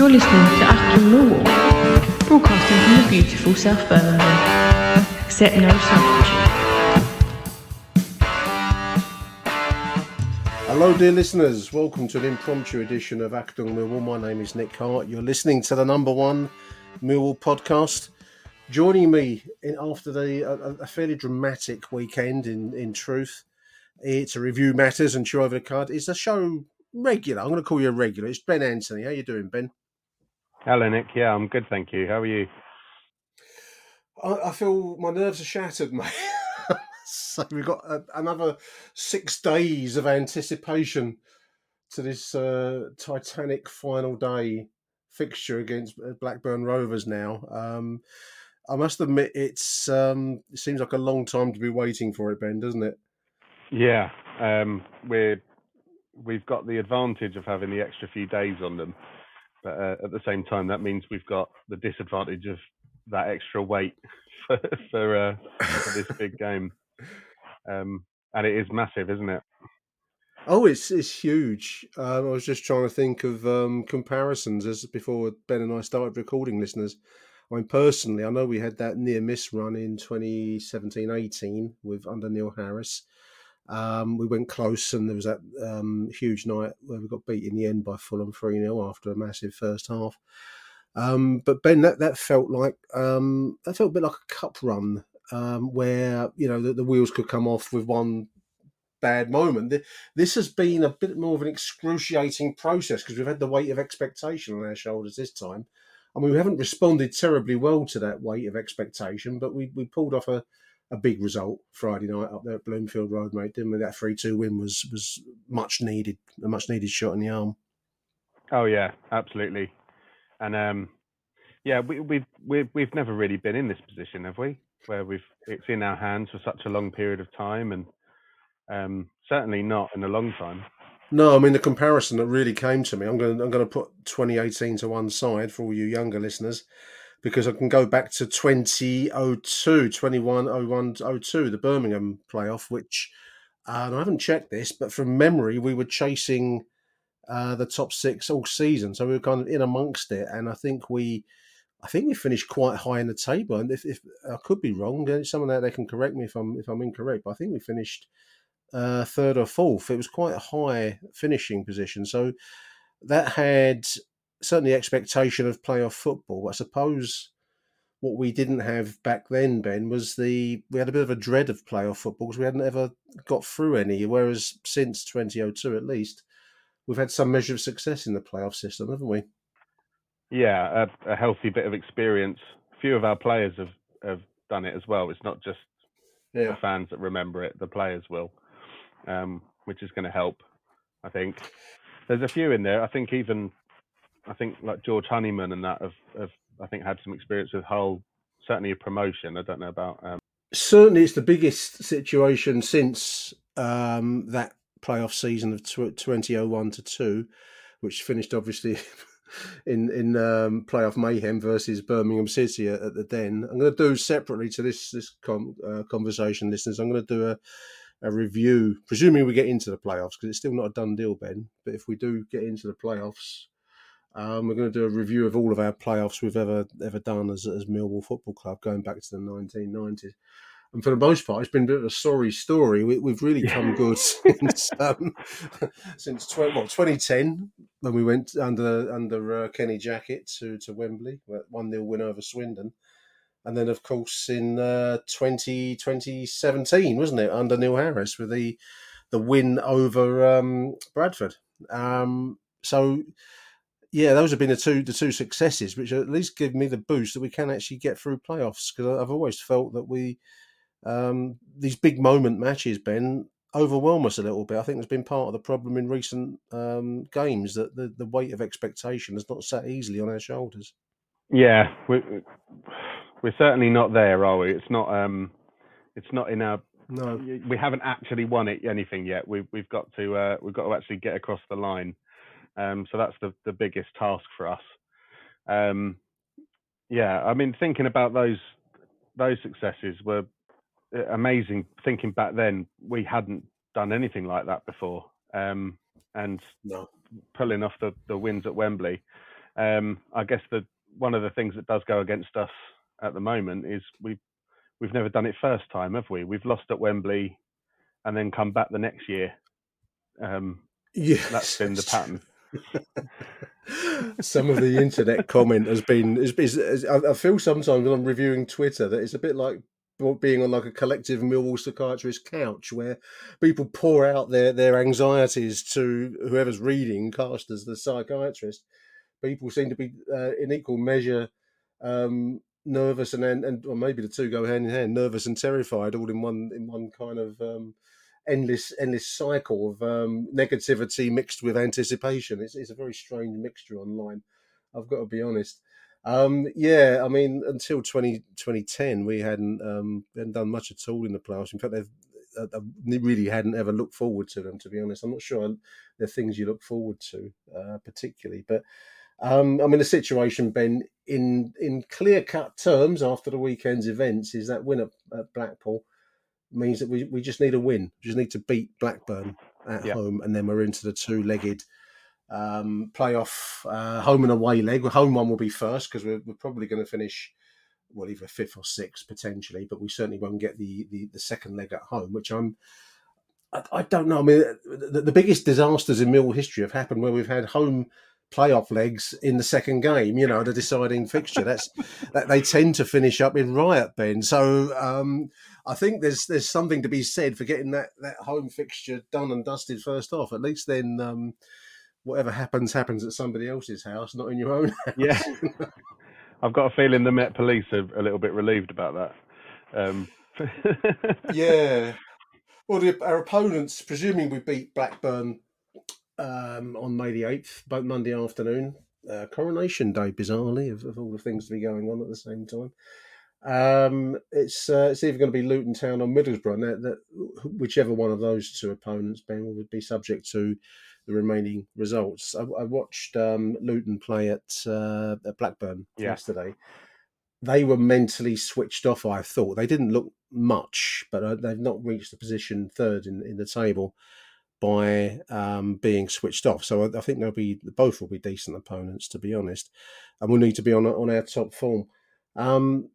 You're listening to Achtung Millwall, broadcasting from the beautiful South Birmingham. Accept no substitute. Hello, dear listeners. Welcome to an impromptu edition of Achtung Millwall. My name is Nick Hart. You're listening to the number one Millwall podcast. Joining me in, after the a, a fairly dramatic weekend, in in truth, it's a review matters and chew over the card. It's a show regular. I'm going to call you a regular. It's Ben Anthony. How you doing, Ben? Hello, Nick. Yeah, I'm good, thank you. How are you? I, I feel my nerves are shattered, mate. so we've got a, another six days of anticipation to this uh, Titanic final day fixture against uh, Blackburn Rovers. Now, um, I must admit, it's um, it seems like a long time to be waiting for it, Ben, doesn't it? Yeah, um, we're we've got the advantage of having the extra few days on them, but uh, at the same time, that means we've got the disadvantage of that extra weight for for, uh, for this big game. Um, and it is massive, isn't it? Oh, it's it's huge. Um, I was just trying to think of um, comparisons as before Ben and I started recording, listeners. I mean, personally, I know we had that near miss run in 2017-18 with under Neil Harris. Um, we went close, and there was that um, huge night where we got beat in the end by Fulham 3 0 after a massive first half. Um, but Ben, that, that felt like um, that felt a bit like a cup run um, where you know the, the, wheels could come off with one bad moment. This has been a bit more of an excruciating process because we've had the weight of expectation on our shoulders this time. I mean, we haven't responded terribly well to that weight of expectation, but we, we pulled off a, a big result Friday night up there at Bloomfield Road, mate. Didn't we? That three two win was was much needed, a much needed shot in the arm. Oh yeah, absolutely. And um, yeah, we, we've we've we've never really been in this position, have we? Where we've it's in our hands for such a long period of time, and um, certainly not in a long time. No, I mean the comparison that really came to me. I'm going to, I'm going to put 2018 to one side for all you younger listeners because I can go back to 2002, 21 02, the Birmingham playoff, which, uh, I haven't checked this, but from memory, we were chasing uh, the top six all season. So we were kind of in amongst it. And I think we, I think we finished quite high in the table. And if, if I could be wrong, someone out there can correct me if I'm, if I'm incorrect, but I think we finished uh, third or fourth. It was quite a high finishing position. So that had certainly expectation of playoff football. I suppose what we didn't have back then, Ben, was the we had a bit of a dread of playoff football because we hadn't ever got through any. Whereas since 2002, at least, we've had some measure of success in the playoff system, haven't we? Yeah, a, a healthy bit of experience. A few of our players have have done it as well. It's not just yeah. the fans that remember it; the players will, um, which is going to help. I think there's a few in there. I think even I think like George Honeyman and that have, have I think had some experience with Hull. Certainly a promotion. I don't know about. Um... Certainly, it's the biggest situation since um, that playoff season of 2001 to two, which finished obviously in in um, playoff mayhem versus Birmingham City at, at, the Den. I'm going to do separately to this this com, uh, conversation, listeners. I'm going to do a a review, presuming we get into the playoffs because it's still not a done deal, Ben. But if we do get into the playoffs, um, we're going to do a review of all of our playoffs we've ever ever done as as Millwall Football Club, going back to the 1990s. And for the most part, it's been a bit of a sorry story. We, have really come good since um, since 20, well, 2010 when we went under under uh, Kenny Jackett to to Wembley, one 0 win over Swindon, and then of course in uh, 20, 2017, wasn't it, under Neil Harris with the the win over um, Bradford. Um, so yeah, those have been the two the two successes, which at least give me the boost that we can actually get through playoffs. Because I've always felt that we um, these big moment matches, Ben, overwhelm us a little bit. I think there's been part of the problem in recent um, games that the, the weight of expectation has not sat easily on our shoulders. Yeah, we're, we're certainly not there, are we? It's not. Um, it's not in our. No, we haven't actually won it anything yet. We've we've got to uh, we've got to actually get across the line. Um, so that's the, the biggest task for us. Um, yeah, I mean, thinking about those those successes were uh, amazing. Thinking back then, we hadn't done anything like that before, um, and no. pulling off the, the wins at Wembley. Um, I guess the one of the things that does go against us at the moment is we've we've never done it first time, have we? We've lost at Wembley and then come back the next year. Um, yeah, that's been the pattern. Some of the internet comment has been is, is, is, I feel sometimes when I'm reviewing Twitter that it's a bit like being on like a collective Millwall psychiatrist couch where people pour out their their anxieties to whoever's reading, cast as the psychiatrist. People seem to be uh, in equal measure um, nervous and and or maybe the two go hand in hand, nervous and terrified, all in one in one kind of um, endless endless cycle of um, negativity mixed with anticipation. It's it's a very strange mixture online. I've got to be honest. Um, yeah, I mean, until 20, 2010, we hadn't um, hadn't done much at all in the playoffs. In fact, they've uh, I really hadn't ever looked forward to them. To be honest, I'm not sure they're things you look forward to uh, particularly. But um, I mean, the situation, Ben, in in clear cut terms after the weekend's events, is that win at, at Blackpool means that we, we just need a win. We just need to beat Blackburn at yeah. home, and then we're into the two legged um, playoff uh, home and away leg. Home one will be first because we're, we're probably going to finish well either fifth or sixth potentially, but we certainly won't get the the, the second leg at home, which I'm. I, I don't know. I mean, the, the, biggest disasters in Mill history have happened where we've had home playoff legs in the second game. You know, the deciding fixture. That's that they tend to finish up in riot, Ben. So um, I think there's there's something to be said for getting that that home fixture done and dusted first off. At least then. Um, whatever happens happens at somebody else's house, not in your own house. Yeah, I've got a feeling the Met Police are a little bit relieved about that. Um. yeah. Well, the, our opponents, presuming we beat Blackburn um, on May the eighth, both Monday afternoon, uh, Coronation Day, bizarrely, of, of, all the things to be going on at the same time. Um, it's uh, it's either going to be Luton Town or Middlesbrough. That, that whichever one of those two opponents, Ben, would be subject to the remaining results. I, I watched um, Luton play at, uh, at Blackburn yeah. yesterday. They were mentally switched off. I thought they didn't look much, but uh, they've not reached the position third in in the table by um, being switched off. So I, I, think they'll be both will be decent opponents, to be honest, and we'll need to be on on our top form. Um,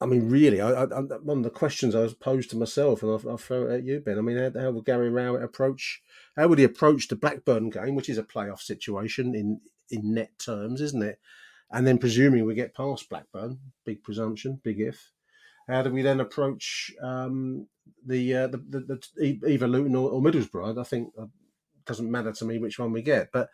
I mean, really, I, I, one of the questions I was posed to myself, and I'll, I'll throw it at you, Ben. I mean, how, how will Gary Rowett approach? How would he approach the Blackburn game, which is a playoff situation in in net terms, isn't it? And then presuming we get past Blackburn, big presumption, big if. How do we then approach um, the, uh, the, the, the either Luton or, or Middlesbrough? I think it uh, doesn't matter to me which one we get, but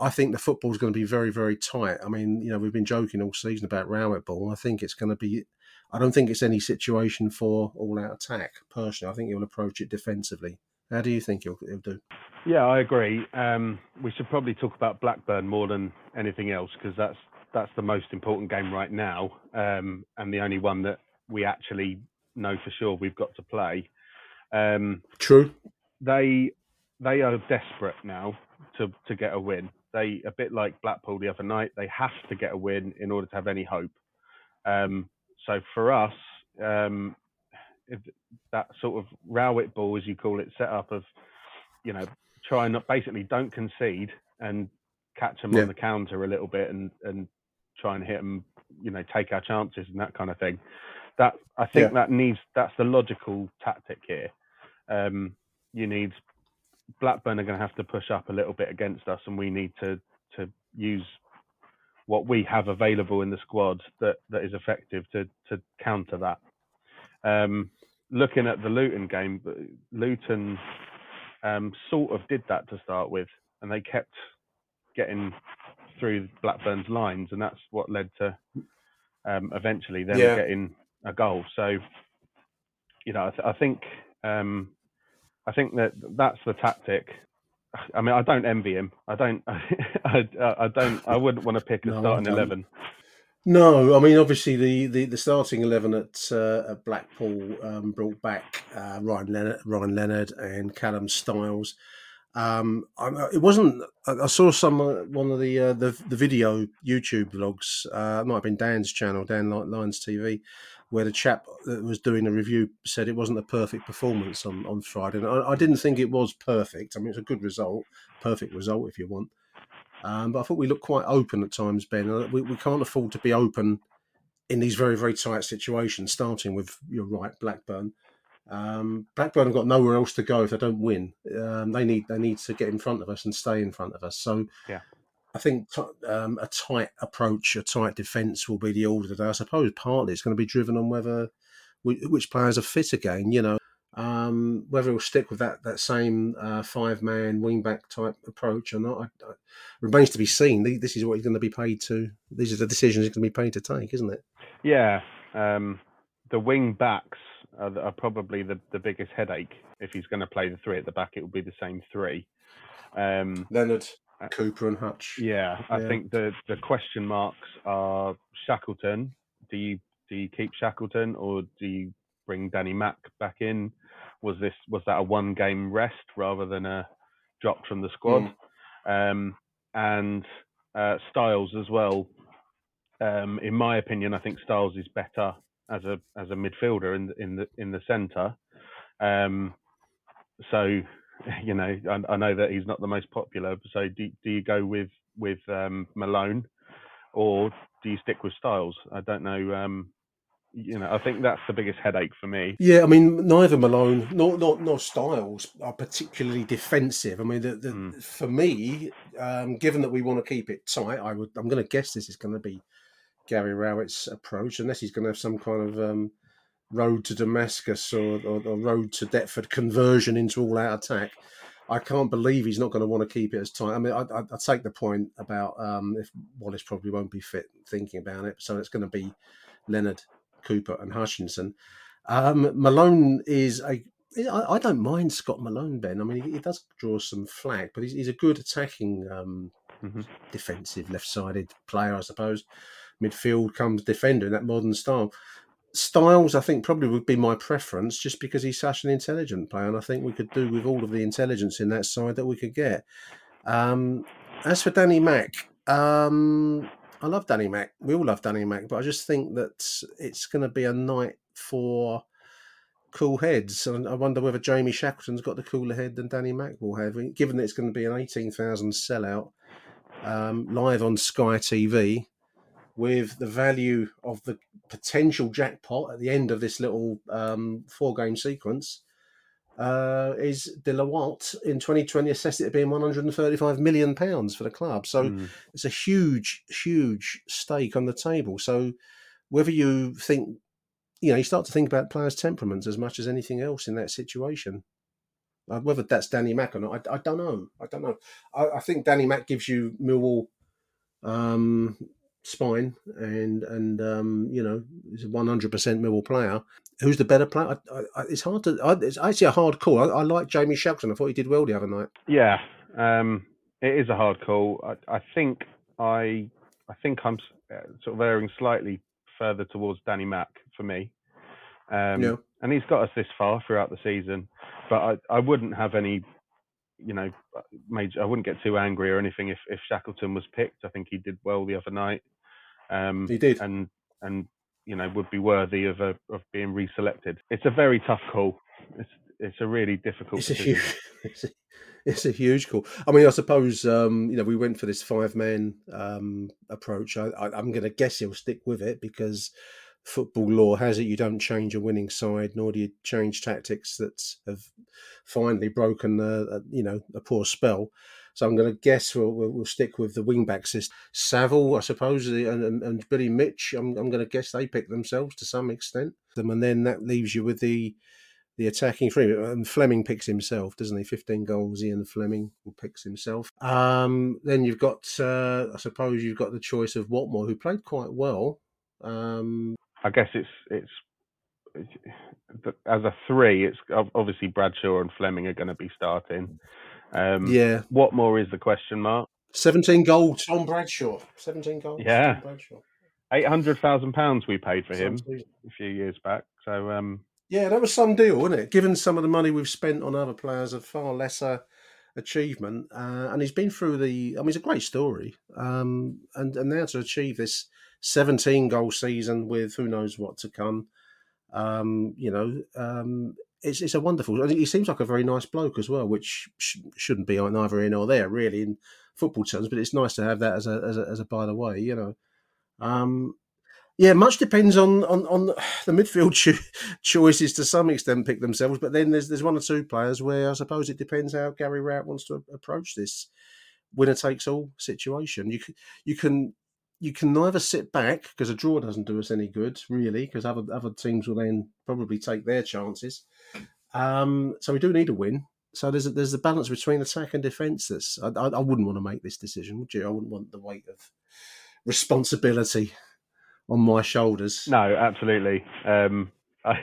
I think the football is going to be very, very tight. I mean, you know, we've been joking all season about Rowett ball. I think it's going to be I don't think it's any situation for all out attack. Personally, I think he'll approach it defensively. How do you think he'll, he'll do? Yeah, I agree. Um, we should probably talk about Blackburn more than anything else because that's that's the most important game right now, um, and the only one that we actually know for sure we've got to play. Um, True. They they are desperate now to to get a win. They a bit like Blackpool the other night. They have to get a win in order to have any hope. Um, so for us, um, that sort of Rowett ball, as you call it, set up of, you know, try and basically don't concede and catch them yeah. on the counter a little bit and, and try and hit them, you know, take our chances and that kind of thing. That I think yeah. that needs that's the logical tactic here. Um, you need Blackburn are going to have to push up a little bit against us, and we need to to use what we have available in the squad that, that is effective to to counter that. Um, looking at the Luton game, Luton um, sort of did that to start with, and they kept getting through Blackburn's lines, and that's what led to um, eventually them yeah. getting a goal. So, you know, I, th- I think um, I think that that's the tactic. I mean, I don't envy him. I don't. I, I don't. I wouldn't want to pick a no, starting eleven. No, I mean obviously the, the, the starting eleven at uh, at Blackpool um, brought back uh, Ryan Leonard, Ryan Leonard and Callum Styles. Um, I, it wasn't. I saw some uh, one of the uh, the the video YouTube vlogs. Uh, it might have been Dan's channel, Dan Lyons TV, where the chap that was doing the review said it wasn't a perfect performance on, on Friday. And I, I, didn't think it was perfect. I mean, it's a good result, perfect result if you want. Um, but I thought we looked quite open at times, Ben. Uh, we, we can't afford to be open in these very, very tight situations, starting with, you're right, Blackburn. Um, Blackburn have got nowhere else to go if they don't win. Um, they need they need to get in front of us and stay in front of us. So yeah. I think t- um, a tight approach, a tight defence will be the order today. I suppose partly it's going to be driven on whether we, which players are fit again. You know, um, whether he'll stick with that that same uh, five man wing back type approach or not, I, I, remains to be seen. This is what he's going to be paid to. These are the decisions he's going to be paid to take, isn't it? Yeah, um, the wing backs are, are, probably the, the biggest headache. If he's going to play the three at the back, it will be the same three. Um, Leonard, Cooper, and Hutch. Yeah, I yeah. think the the question marks are Shackleton. Do you do you keep Shackleton or do you bring Danny Mack back in? was this was that a one game rest rather than a drop from the squad? Mm. Um, and uh, Styles as well. Um, in my opinion, I think Styles is better as a as a midfielder in the, in the in the centre. Um, so, you know, I, I, know that he's not the most popular. So, do do you go with with um, Malone, or do you stick with Styles? I don't know. Um, you know, I think that's the biggest headache for me. Yeah, I mean, neither Malone nor nor, nor Styles are particularly defensive. I mean, the, the, mm. for me, um, given that we want to keep it tight, I would I'm going to guess this is going to be Gary Rowett's approach, unless he's going to have some kind of um, road to Damascus or, or, or, road to Deptford conversion into all out attack. I can't believe he's not going to want to keep it as tight. I mean, I, I, I take the point about um, if Wallace probably won't be fit thinking about it, so it's going to be Leonard Cooper and Hutchinson. Um, Malone is a. I, I don't mind Scott Malone, Ben. I mean, he, he does draw some flack, but he's, he's a good attacking, um, mm-hmm. defensive, left-sided player, I suppose. Midfield comes defender in that modern style. Styles, I think, probably would be my preference, just because he's such an intelligent player, and I think we could do with all of the intelligence in that side that we could get. Um, as for Danny Mack, um, I love Danny Mack. We all love Danny Mack, but I just think that it's going to be a night for cool heads. And I wonder whether Jamie Shackleton's got the cooler head than Danny Mack will have, given that it's going to be an 18,000 sellout um, live on Sky TV with the value of the potential jackpot at the end of this little um, four game sequence uh, is Deloitte in 2020 assessed it at being 135 million pounds for the club. So mm. it's a huge, huge stake on the table. So whether you think, you know, you start to think about players' temperaments as much as anything else in that situation. Uh, whether that's Danny Mack or not, I, I don't know. I don't know. I, I, think Danny Mack gives you Millwall um, spine and and um, you know he's a 100% Millwall player. Who's the better player? I, I, it's hard to. I, it's actually a hard call. I, like Jamie Shackleton. I thought he did well the other night. Yeah, um, it is a hard call. I, think I I think I'm uh, sort of erring slightly further towards Danny Mack for me. Um, yeah. And he's got us this far throughout the season, but I, I wouldn't have any you know, major. I wouldn't get too angry or anything if, if Shackleton was picked. I think he did well the other night. Um, he did, and and you know would be worthy of a, of being reselected. It's a very tough call. It's it's a really difficult. It's a huge. It's a, it's a huge call. I mean, I suppose um, you know we went for this five man um, approach. I, I, I'm going to guess he'll stick with it because football law has it you don't change a winning side nor do you change tactics that have finally broken a, a you know a poor spell so I'm going to guess we'll, we'll, stick with the wing back system. Saville, I suppose, and, and, Billy Mitch. I'm, I'm going to guess they pick themselves to some extent, and then that leaves you with the the attacking three. And Flemming picks himself, doesn't he? 15 goals, Zian Flemming picks himself. Um, then you've got, uh, I suppose, you've got the choice of Watmore, who played quite well. Um, I guess it's it's as a three, it's obviously Bradshaw and Flemming are going to be starting. Um, yeah. Watmore is the question mark? 17 goals Tom Bradshaw. 17 goals. Yeah. Eight hundred thousand pounds we paid for him a few years back. So um, yeah, that was some deal, wasn't it? Given some of the money we've spent on other players of far lesser achievement, uh, and he's been through the. I mean, it's a great story, um, and and now to achieve this seventeen goal season with who knows what to come, um, you know, um, it's, it's a wonderful. He seems like a very nice bloke as well, which sh- shouldn't be neither in or there really in football terms. But it's nice to have that as a as a, as a by the way, you know. Um, yeah, much depends on on, on the midfield cho- choices to some extent pick themselves, but then there's there's one or two players where I suppose it depends how Gary Rowett wants to approach this winner takes all situation. You can you can you can neither sit back because a draw doesn't do us any good, really, because other other teams will then probably take their chances. Um, so we do need a win. So there's a, there's a balance between attack and defence. I, I, wouldn't want to make this decision, would you? I wouldn't want the weight of responsibility on my shoulders. No, absolutely. Um, I,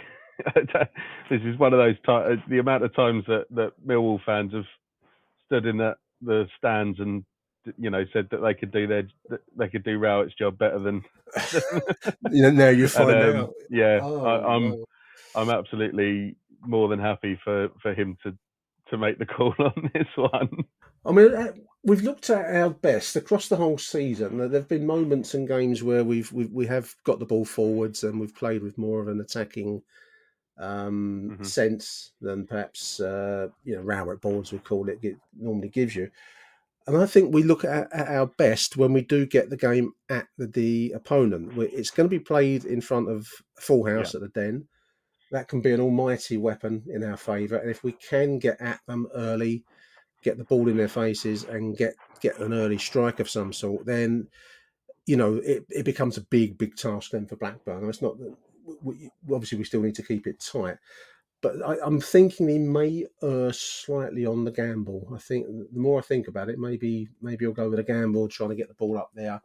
this is one of those times. The amount of times that that Millwall fans have stood in the the stands and you know said that they could do their they could do Rowett's job better than. you know, now you find and, um, out. Yeah, oh, I, am I'm, I'm absolutely more than happy for for him to to make the call on this one. I mean, uh, we've looked at our best across the whole season. There have been moments and games where we've, we've we have got the ball forwards and we've played with more of an attacking um, mm-hmm. sense than perhaps uh, you know Rowett boards we call it, it normally gives you. And I think we look at, at, our best when we do get the game at the, the opponent. It's going to be played in front of full house yeah. at the Den. That can be an almighty weapon in our favour. And if we can get at them early, get the ball in their faces, and get get an early strike of some sort, then you know it, it becomes a big, big task then for Blackburn. It's not we, obviously we still need to keep it tight, but I, am thinking he may err slightly on the gamble. I think the more I think about it, maybe maybe he'll go with a gamble, trying to get the ball up there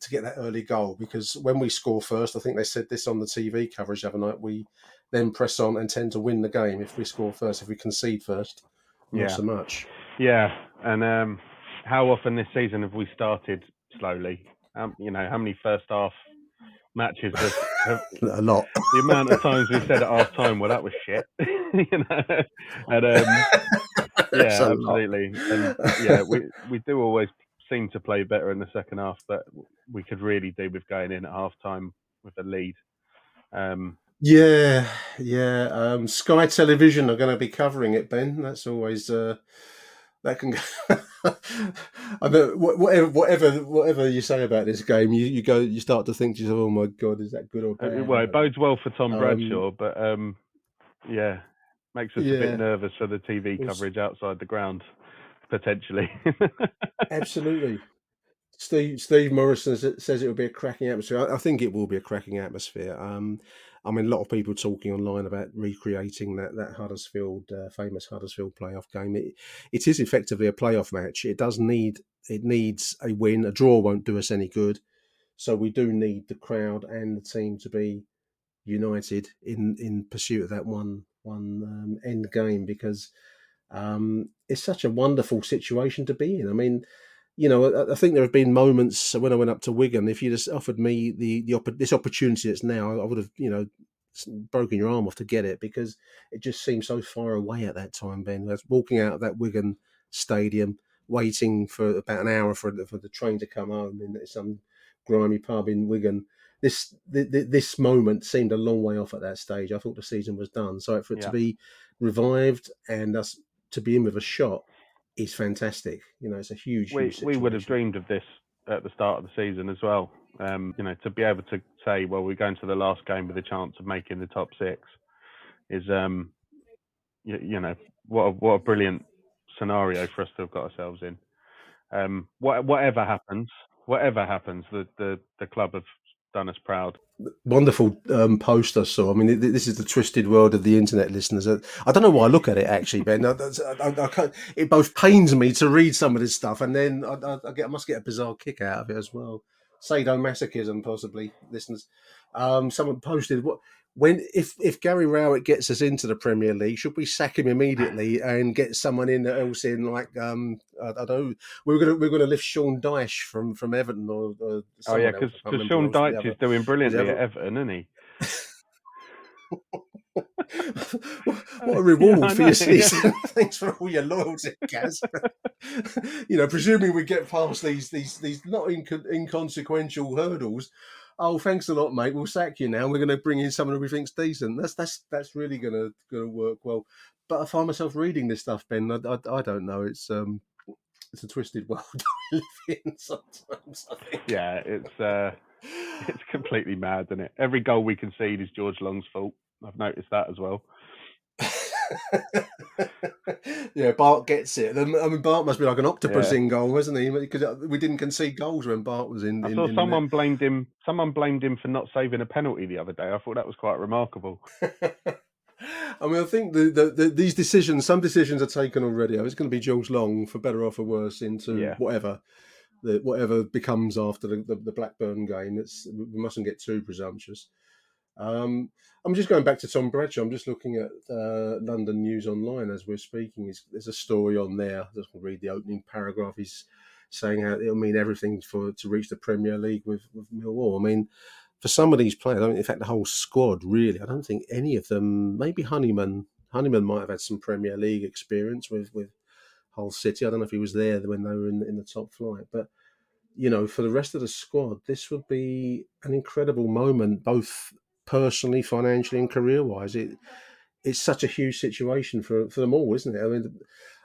to get that early goal. Because when we score first, I think they said this on the TV coverage the other night. We then press on and tend to win the game if we score first. If we concede first, not yeah. so much. Yeah, and um, how often this season have we started slowly? Um, you know, how many first half matches have a lot. The amount of times we said at half time, well, that was shit. you know, and um, yeah, absolutely, and yeah, we we do always seem to play better in the second half, but we could really do with going in at half time with a lead. Um, yeah, yeah. Um, Sky Television are going to be covering it, Ben. That's always uh, that can. I know whatever, whatever, whatever you say about this game, you, you go, you start to think to yourself, "Oh my god, is that good or uh, bad?" Well, it bodes well for Tom um, Bradshaw, but um, yeah, makes us yeah. a bit nervous for the TV coverage outside the ground potentially. Absolutely. Steve Steve Morrison says it will be a cracking atmosphere. I, think it will be a cracking atmosphere. Um, I mean, a lot of people talking online about recreating that that Huddersfield uh, famous Huddersfield playoff game. It, it is effectively a playoff match. It does need it needs a win. A draw won't do us any good. So we do need the crowd and the team to be united in in pursuit of that one one um, end game because um, it's such a wonderful situation to be in. I mean you know, I, think there have been moments when I went up to Wigan. If you just offered me the the this opportunity that's now, I would have, you know, broken your arm off to get it because it just seemed so far away at that time. Ben, I was walking out of that Wigan stadium, waiting for about an hour for for the train to come home in some grimy pub in Wigan. This this moment seemed a long way off at that stage. I thought the season was done. So for it yeah. to be revived and us to be in with a shot is fantastic. You know, it's a huge. We huge we would have dreamed of this at the start of the season as well. Um, you know, to be able to say, well, we're going to the last game with a chance of making the top six, is um, you, you know, what a, what a brilliant scenario for us to have got ourselves in. Um, what, whatever happens, whatever happens, the, the the club have done us proud. Wonderful um, post I saw. I mean, this is the twisted world of the internet listeners. I don't know why I look at it actually, Ben. I, I, I it both pains me to read some of this stuff, and then I, get, I must get a bizarre kick out of it as well. Sadomasochism, possibly, listeners. Um, someone posted what when if if Gary Rowett gets us into the Premier League, should we sack him immediately and get someone in else in like um I, I don't know we're gonna we're gonna lift Sean Dyche from from Everton or, or oh yeah because Sean Dyche is doing brilliantly at Everton, isn't he? what a reward yeah, for your season! Thanks for all your loyalty, Gaz. you know, presuming we get past these these these not inco- inconsequential hurdles, oh, thanks a lot, mate. We'll sack you now. We're going to bring in someone who we think's decent. That's that's that's really going to going to work well. But I find myself reading this stuff, Ben. I, I, I don't know. It's um, it's a twisted world we live in sometimes. Yeah, it's uh, it's completely mad, isn't it? Every goal we concede is George Long's fault. I've noticed that as well. yeah, Bart gets it. I mean, Bart must be like an octopus yeah. in goal, wasn't he? Because we didn't concede goals when Bart was in. I in, saw in someone blamed him. Someone blamed him for not saving a penalty the other day. I thought that was quite remarkable. I mean, I think the, the, the, these decisions, some decisions are taken already. It's going to be George Long for better or for worse into yeah. whatever, the, whatever becomes after the, the, the Blackburn game. It's we mustn't get too presumptuous. Um, I'm just going back to Tom Bradshaw. I'm just looking at uh, London News Online as we're speaking. there's a story on there. I just read the opening paragraph. He's saying how it'll mean everything for to reach the Premier League with, with Millwall. I mean, for some of these players, I mean, in fact, the whole squad really, I don't think any of them, maybe Honeyman, Honeyman might have had some Premier League experience with, with Hull City. I don't know if he was there when they were in, in the top flight, but you know, for the rest of the squad, this would be an incredible moment, both personally, financially, and career wise. It it's such a huge situation for, for them all, isn't it? I mean,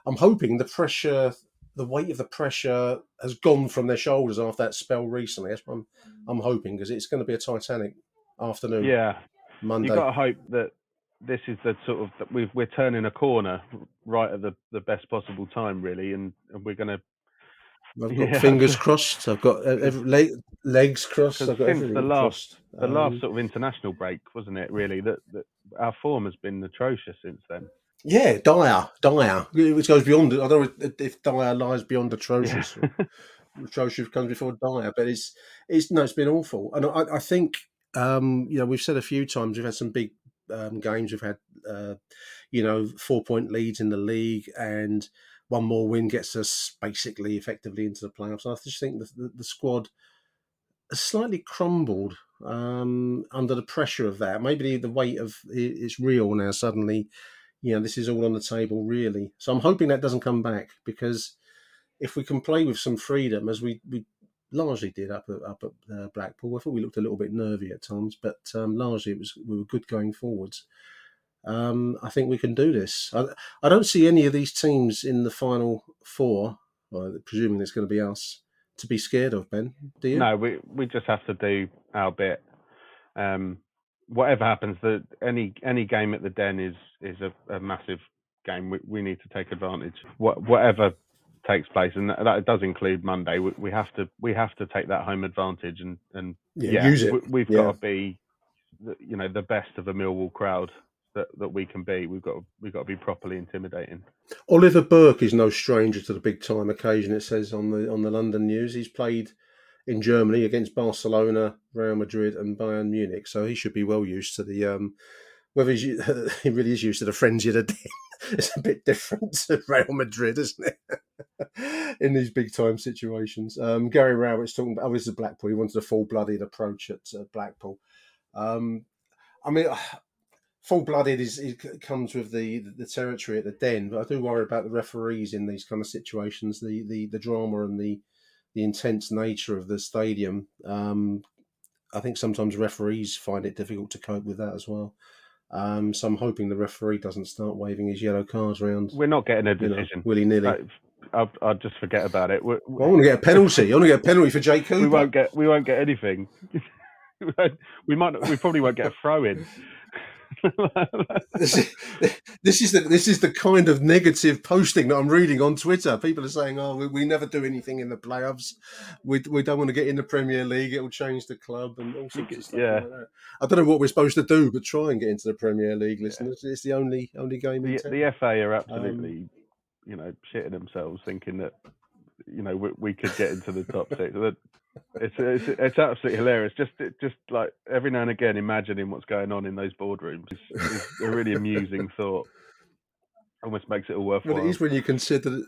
I'm hoping the pressure the weight of the pressure has gone from their shoulders after that spell recently. That's what I'm, I'm hoping because it's going to be a Titanic afternoon. Yeah, Monday. You got to hope that this is the sort of we are turning a corner right at the, the best possible time, really, and, and we're going to. I've got yeah. fingers crossed. I've got every, leg, legs crossed. I've got the last crossed. the um, last sort of international break, wasn't it? Really, that, that our form has been atrocious since then. Yeah, dire, dire, which goes beyond. I don't know if dire lies beyond atrocious. Yeah. atrocious comes before dire, but it's it's no, it's been awful, and I, I think um, you know we've said a few times we've had some big um, games. We've had uh, you know four point leads in the league, and one more win gets us basically effectively into the playoffs. I just think the, the, the squad has slightly crumbled um, under the pressure of that. Maybe the weight of it is real now. Suddenly you know, this is all on the table, really. So I'm hoping that doesn't come back because if we can play with some freedom, as we, we largely did up at, up at uh, Blackpool, I thought we looked a little bit nervy at times, but um, largely it was we were good going forwards. Um, I think we can do this. I, I, don't see any of these teams in the final four, well, presuming it's going to be us, to be scared of. Ben, do you? No, we we just have to do our bit. Um, whatever happens, the any any game at the Den is is a, a massive game. We, we need to take advantage. What, whatever takes place, and that, that does include Monday. We, we, have to we have to take that home advantage, and and yeah, yeah use it. We, have yeah. got to be, you know, the best of a Millwall crowd that, that we can be. We've got we've got to be properly intimidating. Oliver Burke is no stranger to the big time occasion. It says on the on the London News, he's played in Germany against Barcelona, Real Madrid, and Bayern Munich. So he should be well used to the. Um, whether he really is used to the frenzy of the den, it's a bit different to Real Madrid, isn't it? in these big time situations. Um, Gary Rowett's talking about, oh, this is Blackpool. He wanted a full blooded approach at Blackpool. Um, I mean, full blooded is it comes with the, the territory at the den, but I do worry about the referees in these kind of situations, the the, the drama and the the intense nature of the stadium. Um, I think sometimes referees find it difficult to cope with that as well. Um, so I'm hoping the referee doesn't start waving his yellow cards around. We're not getting a decision willy nilly. I'll, I'll, just forget about it. Well, I want to get a penalty. I want to get a penalty for Jake Cooper. We won't get. We won't get anything. we might. We probably won't get a throw in this, is, this is the this is the kind of negative posting that I'm reading on Twitter. People are saying, "Oh, we, we never do anything in the playoffs. We, we don't want to get in the Premier League. It will change the club and all sorts of stuff." Yeah, like I don't know what we're supposed to do, but try and get into the Premier League. Listeners, yeah. it's the only only game. The, the FA are absolutely, um, you know, shitting themselves, thinking that you know we, we could get into the top six it's, it's it's absolutely hilarious. Just just like every now and again, imagining what's going on in those boardrooms is, a really amusing thought. Almost makes it all worthwhile. Well, it is when you consider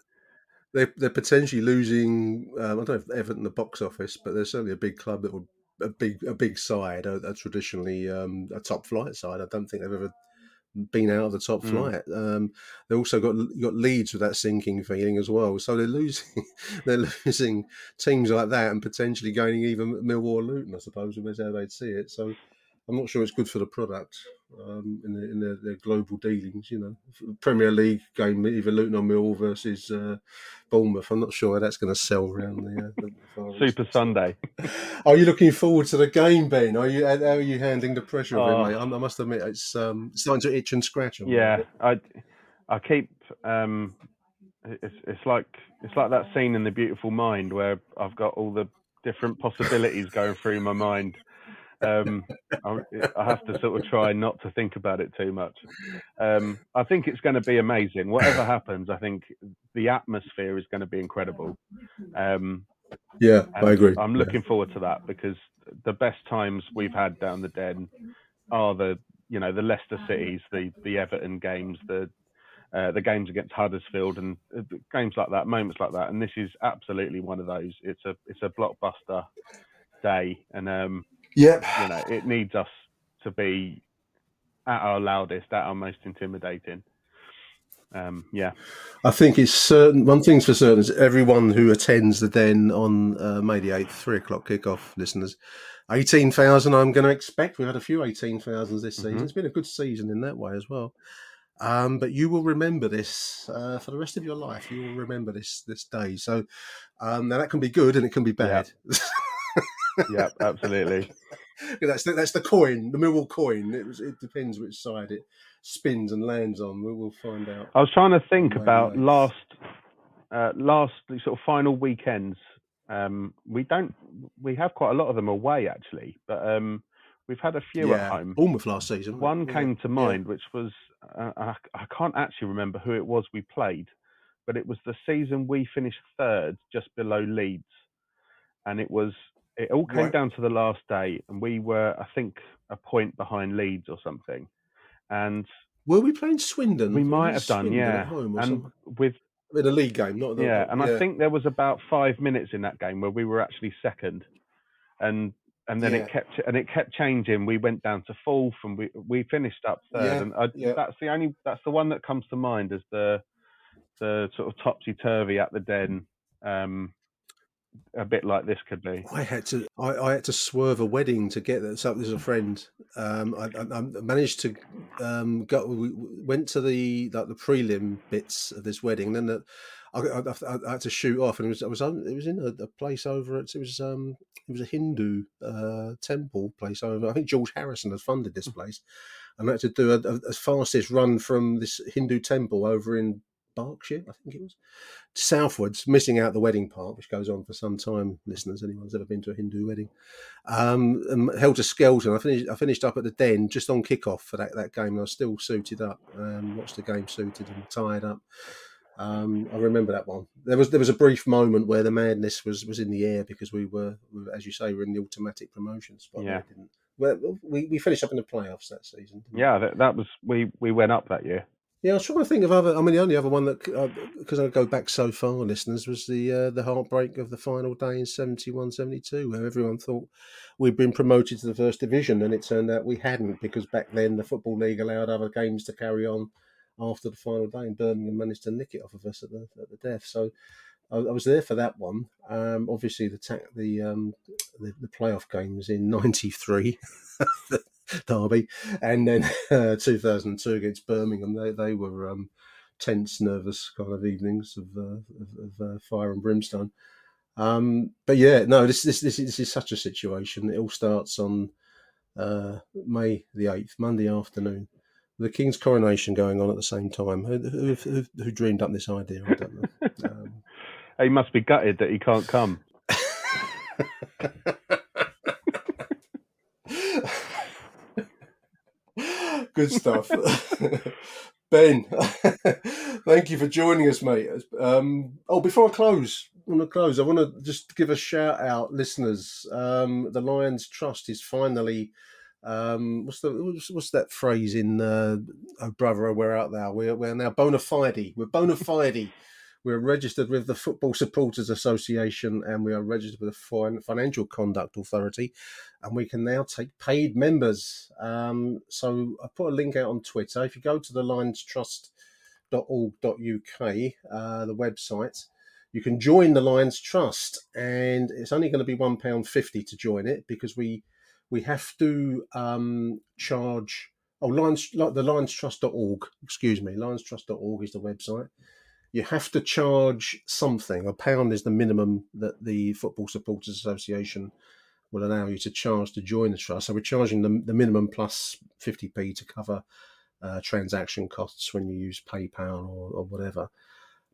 they're they're potentially losing. Um, I don't know if Everton the box office, but they're certainly a big club that would a big a big side, a, a traditionally um, a top flight side. I don't think they've ever been out of the top mm. flight. Um, they also got got Leeds with that sinking feeling as well. So they're losing they're losing teams like that and potentially gaining even Millwall Luton, I suppose, is how they'd see it. So I'm not sure it's good for the product um, in, the, in their, their, global dealings. You know, Premier League game either Luton or Millwall versus uh, Bournemouth. I'm not sure that's going to sell around the, uh, the Super Sunday. are you looking forward to the game, Ben? Are you how are you handling the pressure of oh. it, mate? I, I, must admit, it's um, starting to itch and scratch. yeah, I I keep. Um, it's it's like it's like that scene in The Beautiful Mind where I've got all the different possibilities going through my mind um, I, I, have to sort of try not to think about it too much. Um, I think it's going to be amazing. Whatever happens, I think the atmosphere is going to be incredible. Um, yeah, I agree. I'm looking yeah. forward to that because the best times we've had down the den are the you know the Leicester cities, the the Everton games, the uh, the games against Huddersfield and uh, games like that, moments like that. And this is absolutely one of those. It's a it's a blockbuster day, and um, Yep. You know, it needs us to be at our loudest, at our most intimidating. Um, yeah. I think it's certain. One thing's for certain is everyone who attends the Den on uh, May the eighth, three o'clock kickoff, listeners, eighteen thousand. I'm going to expect. We've had a few eighteen thousands this season. Mm-hmm. It's been a good season in that way as well. Um, but you will remember this uh, for the rest of your life. You will remember this this day. So um, now that can be good and it can be bad. Yeah. yeah, absolutely. that's the, that's the coin, the Millwall coin. It was. It depends which side it spins and lands on. We will find out. I was trying to think about last uh, last sort of final weekends. Um, we don't. We have quite a lot of them away actually, but um, we've had a few yeah. at home. Bournemouth last season. One came to mind, yeah. which was uh, I, I can't actually remember who it was we played, but it was the season we finished third, just below Leeds, and it was it all came right. down to the last day, and we were, I think, a point behind Leeds or something. And were we playing Swindon? We might have done, yeah. and something? with in a league game, not the, yeah. And yeah. I think there was about five minutes in that game where we were actually second, and and then yeah. it kept and it kept changing. We went down to fourth, and we we finished up third. Yeah. And I, yeah. that's the only that's the one that comes to mind as the the sort of topsy turvy at the den. Um, a bit like this could be. I had to I, I had to swerve a wedding to get this up. There's a friend. Um, I, I, managed to um, go. We went to the like the prelim bits of this wedding. Then the, I, I, had to shoot off, and it was I was it was in a, a place over. It, it was um it was a Hindu uh, temple place over. I think George Harrison had funded this mm. place. And I had to do a, a, a fastest run from this Hindu temple over in Berkshire, I think it was, southwards, missing out the wedding part, which goes on for some time. Listeners, anyone's ever been to a Hindu wedding, um, helter skelter. I finished. I finished up at the den just on kickoff for that, that game. And I was still suited up. Um, watched the game suited and tied up. Um, I remember that one. There was there was a brief moment where the madness was was in the air because we were, as you say, we were in the automatic promotion spot. Yeah. Well, we, we finished up in the playoffs that season. Yeah, that, that was we we went up that year. Yeah, I was trying to think of other. I mean, the only other one that, because uh, I go back so far, listeners, was the uh, the heartbreak of the final day in 71 72, where everyone thought we'd been promoted to the first division, and it turned out we hadn't, because back then the Football League allowed other games to carry on after the final day, and Birmingham managed to nick it off of us at the, at the death. So I, I was there for that one. Um, obviously, the, ta- the, um, the, the playoff games in '93. derby, and then uh, 2002 against Birmingham. They they were um, tense, nervous kind of evenings of, uh, of, of uh, fire and brimstone. Um, but yeah, no, this, this this this is such a situation. It all starts on uh, May the eighth, Monday afternoon. The King's coronation going on at the same time. Who, who, who, who dreamed up this idea? I don't know. He must be gutted that he can't come. Good stuff. ben, thank you for joining us, mate. Um, oh, before I close, I want to close. I want to just give a shout out, listeners. Um, the Lions Trust is finally. Um, what's the what's, what's that phrase in uh, "Oh brother, oh, Where Art Thou"? We're we're now bona fide. We're bona fide we're registered with the Football Supporters Association and we are registered with the Financial Conduct Authority, and we can now take paid members. Um, so I put a link out on Twitter. If you go to the lionstrust.org.uk, uh, the website, you can join the Lions Trust, and it's only going to be one pound fifty to join it because we we have to um, charge. Oh, Lions, like the lionstrust.org, excuse me, lionstrust.org is the website. You have to charge something. A pound is the minimum that the Football Supporters Association will allow you to charge to join the trust. So we're charging the, the minimum plus 50p to cover uh, transaction costs when you use PayPal or, or whatever.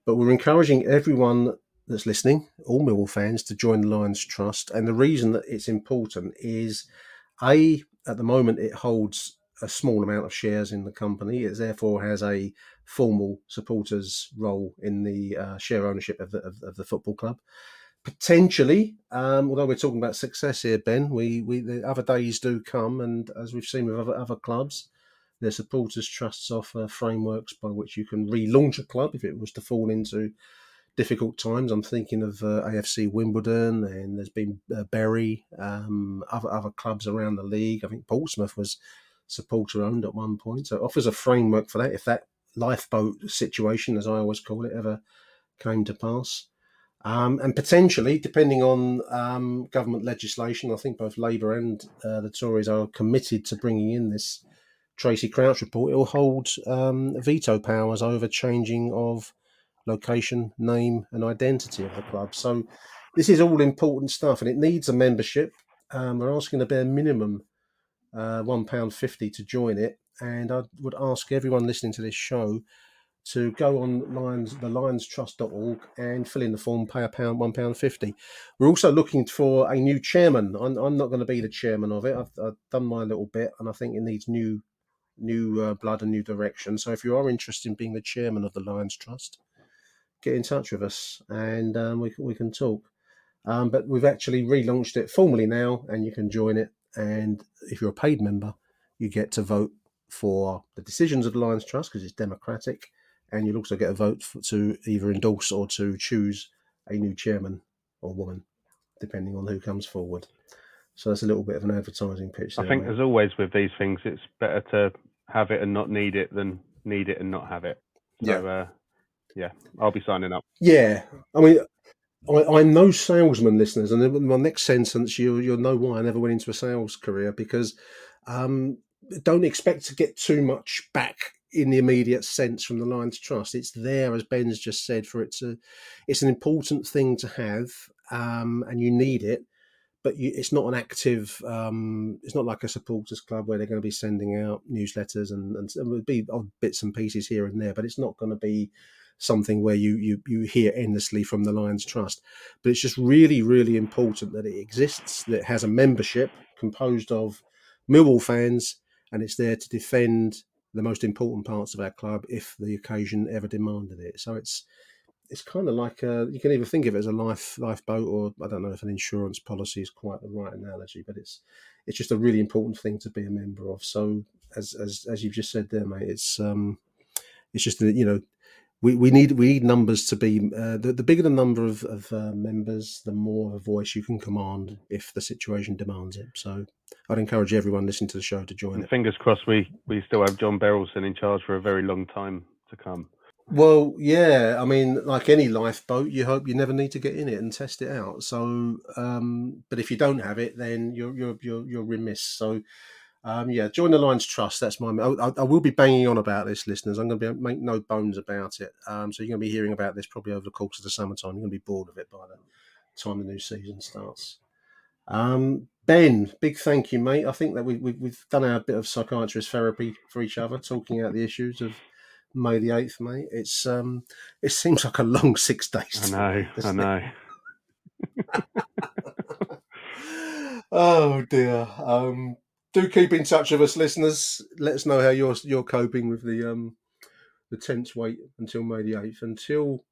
But we're encouraging everyone that's listening, all Millwall fans, to join the Lions Trust. And the reason that it's important is A, at the moment, it holds a small amount of shares in the company. It therefore has a formal supporters role in the uh, share ownership of the, of, of, the football club. Potentially, um, although we're talking about success here, Ben, we, we the other days do come, and as we've seen with other, other clubs, their supporters trusts offer frameworks by which you can relaunch a club if it was to fall into difficult times. I'm thinking of uh, AFC Wimbledon, and there's been uh, Bury, um, other other clubs around the league. I think Portsmouth was supporter owned at one point, so it offers a framework for that. If that lifeboat situation, as I always call it, ever came to pass. Um, and potentially, depending on um, government legislation, I think both Labour and uh, the Tories are committed to bringing in this Tracey Crouch report, it will hold um, veto powers over changing of location, name, and identity of the club. So this is all important stuff, and it needs a membership. Um, we're asking a bare minimum uh, one pound fifty to join it, and I would ask everyone listening to this show to go on Lions, the lionstrust.org and fill in the form, pay a pound, one pound fifty. We're also looking for a new chairman. I'm, I'm not going to be the chairman of it. I've, I've, done my little bit, and I think it needs new new uh, blood and new direction. So if you are interested in being the chairman of the Lions Trust, get in touch with us and um, we, we can talk. Um, but we've actually relaunched it formally now and you can join it. And if you're a paid member, you get to vote for the decisions of the Lions Trust because it's democratic. And you'll also get a vote for, to either endorse or to choose a new chairman or woman, depending on who comes forward. So that's a little bit of an advertising pitch. There, I think, mate. as always with these things, it's better to have it and not need it than need it and not have it. So, yeah. Uh, yeah, I'll be signing up. Yeah, I mean, I, am no salesman, listeners, and in my next sentence, you you'll know why I never went into a sales career because um, don't expect to get too much back in the immediate sense from the Lions Trust. It's there, as Ben's just said, for it to. It's an important thing to have, um, and you need it but you, it's not an active. Um, it's not like a supporters club where they're going to be sending out newsletters and and, and would be odd bits and pieces here and there. But it's not going to be something where you you you hear endlessly from the Lions Trust. But it's just really really important that it exists. That it has a membership composed of Millwall fans, and it's there to defend the most important parts of our club if the occasion ever demanded it. So it's it's kind of like a, you can either think of it as a life lifeboat or I don't know if an insurance policy is quite the right analogy, but it's it's just a really important thing to be a member of. So as as as you've just said there, mate, it's um it's just you know we, we need we need numbers to be uh, the, the bigger the number of, of uh, members, the more of a voice you can command if the situation demands it. So I'd encourage everyone listening to the show to join it. Fingers crossed, we we still have John Berylson in charge for a very long time to come. Well, yeah. I mean, like any lifeboat, you hope you never need to get in it and test it out. So, um, but if you don't have it, then you're you're you're, you're remiss. So, um, yeah, join the Lions Trust. That's my. I, I, will be banging on about this, listeners. I'm going to be make no bones about it. Um, so you're going to be hearing about this probably over the course of the summertime. You're going to be bored of it by the time the new season starts. Um, ben, big thank you, mate. I think that we, we, we've done our bit of psychiatrist therapy for each other, talking out the issues of May the eighth, mate. It's um, it seems like a long six days. I know, I know. oh dear. Um, do keep in touch with us, listeners. Let us know how you're you're coping with the um, the tense wait until May the eighth, until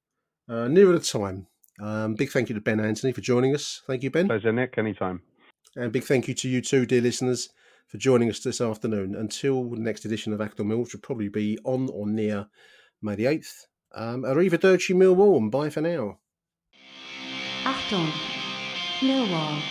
uh, nearer the time. Um, big thank you to Ben Anthony for joining us. Thank you, Ben. Pleasure, Nick. Anytime. And big thank you to you too, dear listeners for joining us this afternoon. Until the next edition of Achtung Millwall, which will probably be on or near May the 8th, Um, arrivederci Millwall and bye for now. Achtung, Millwall.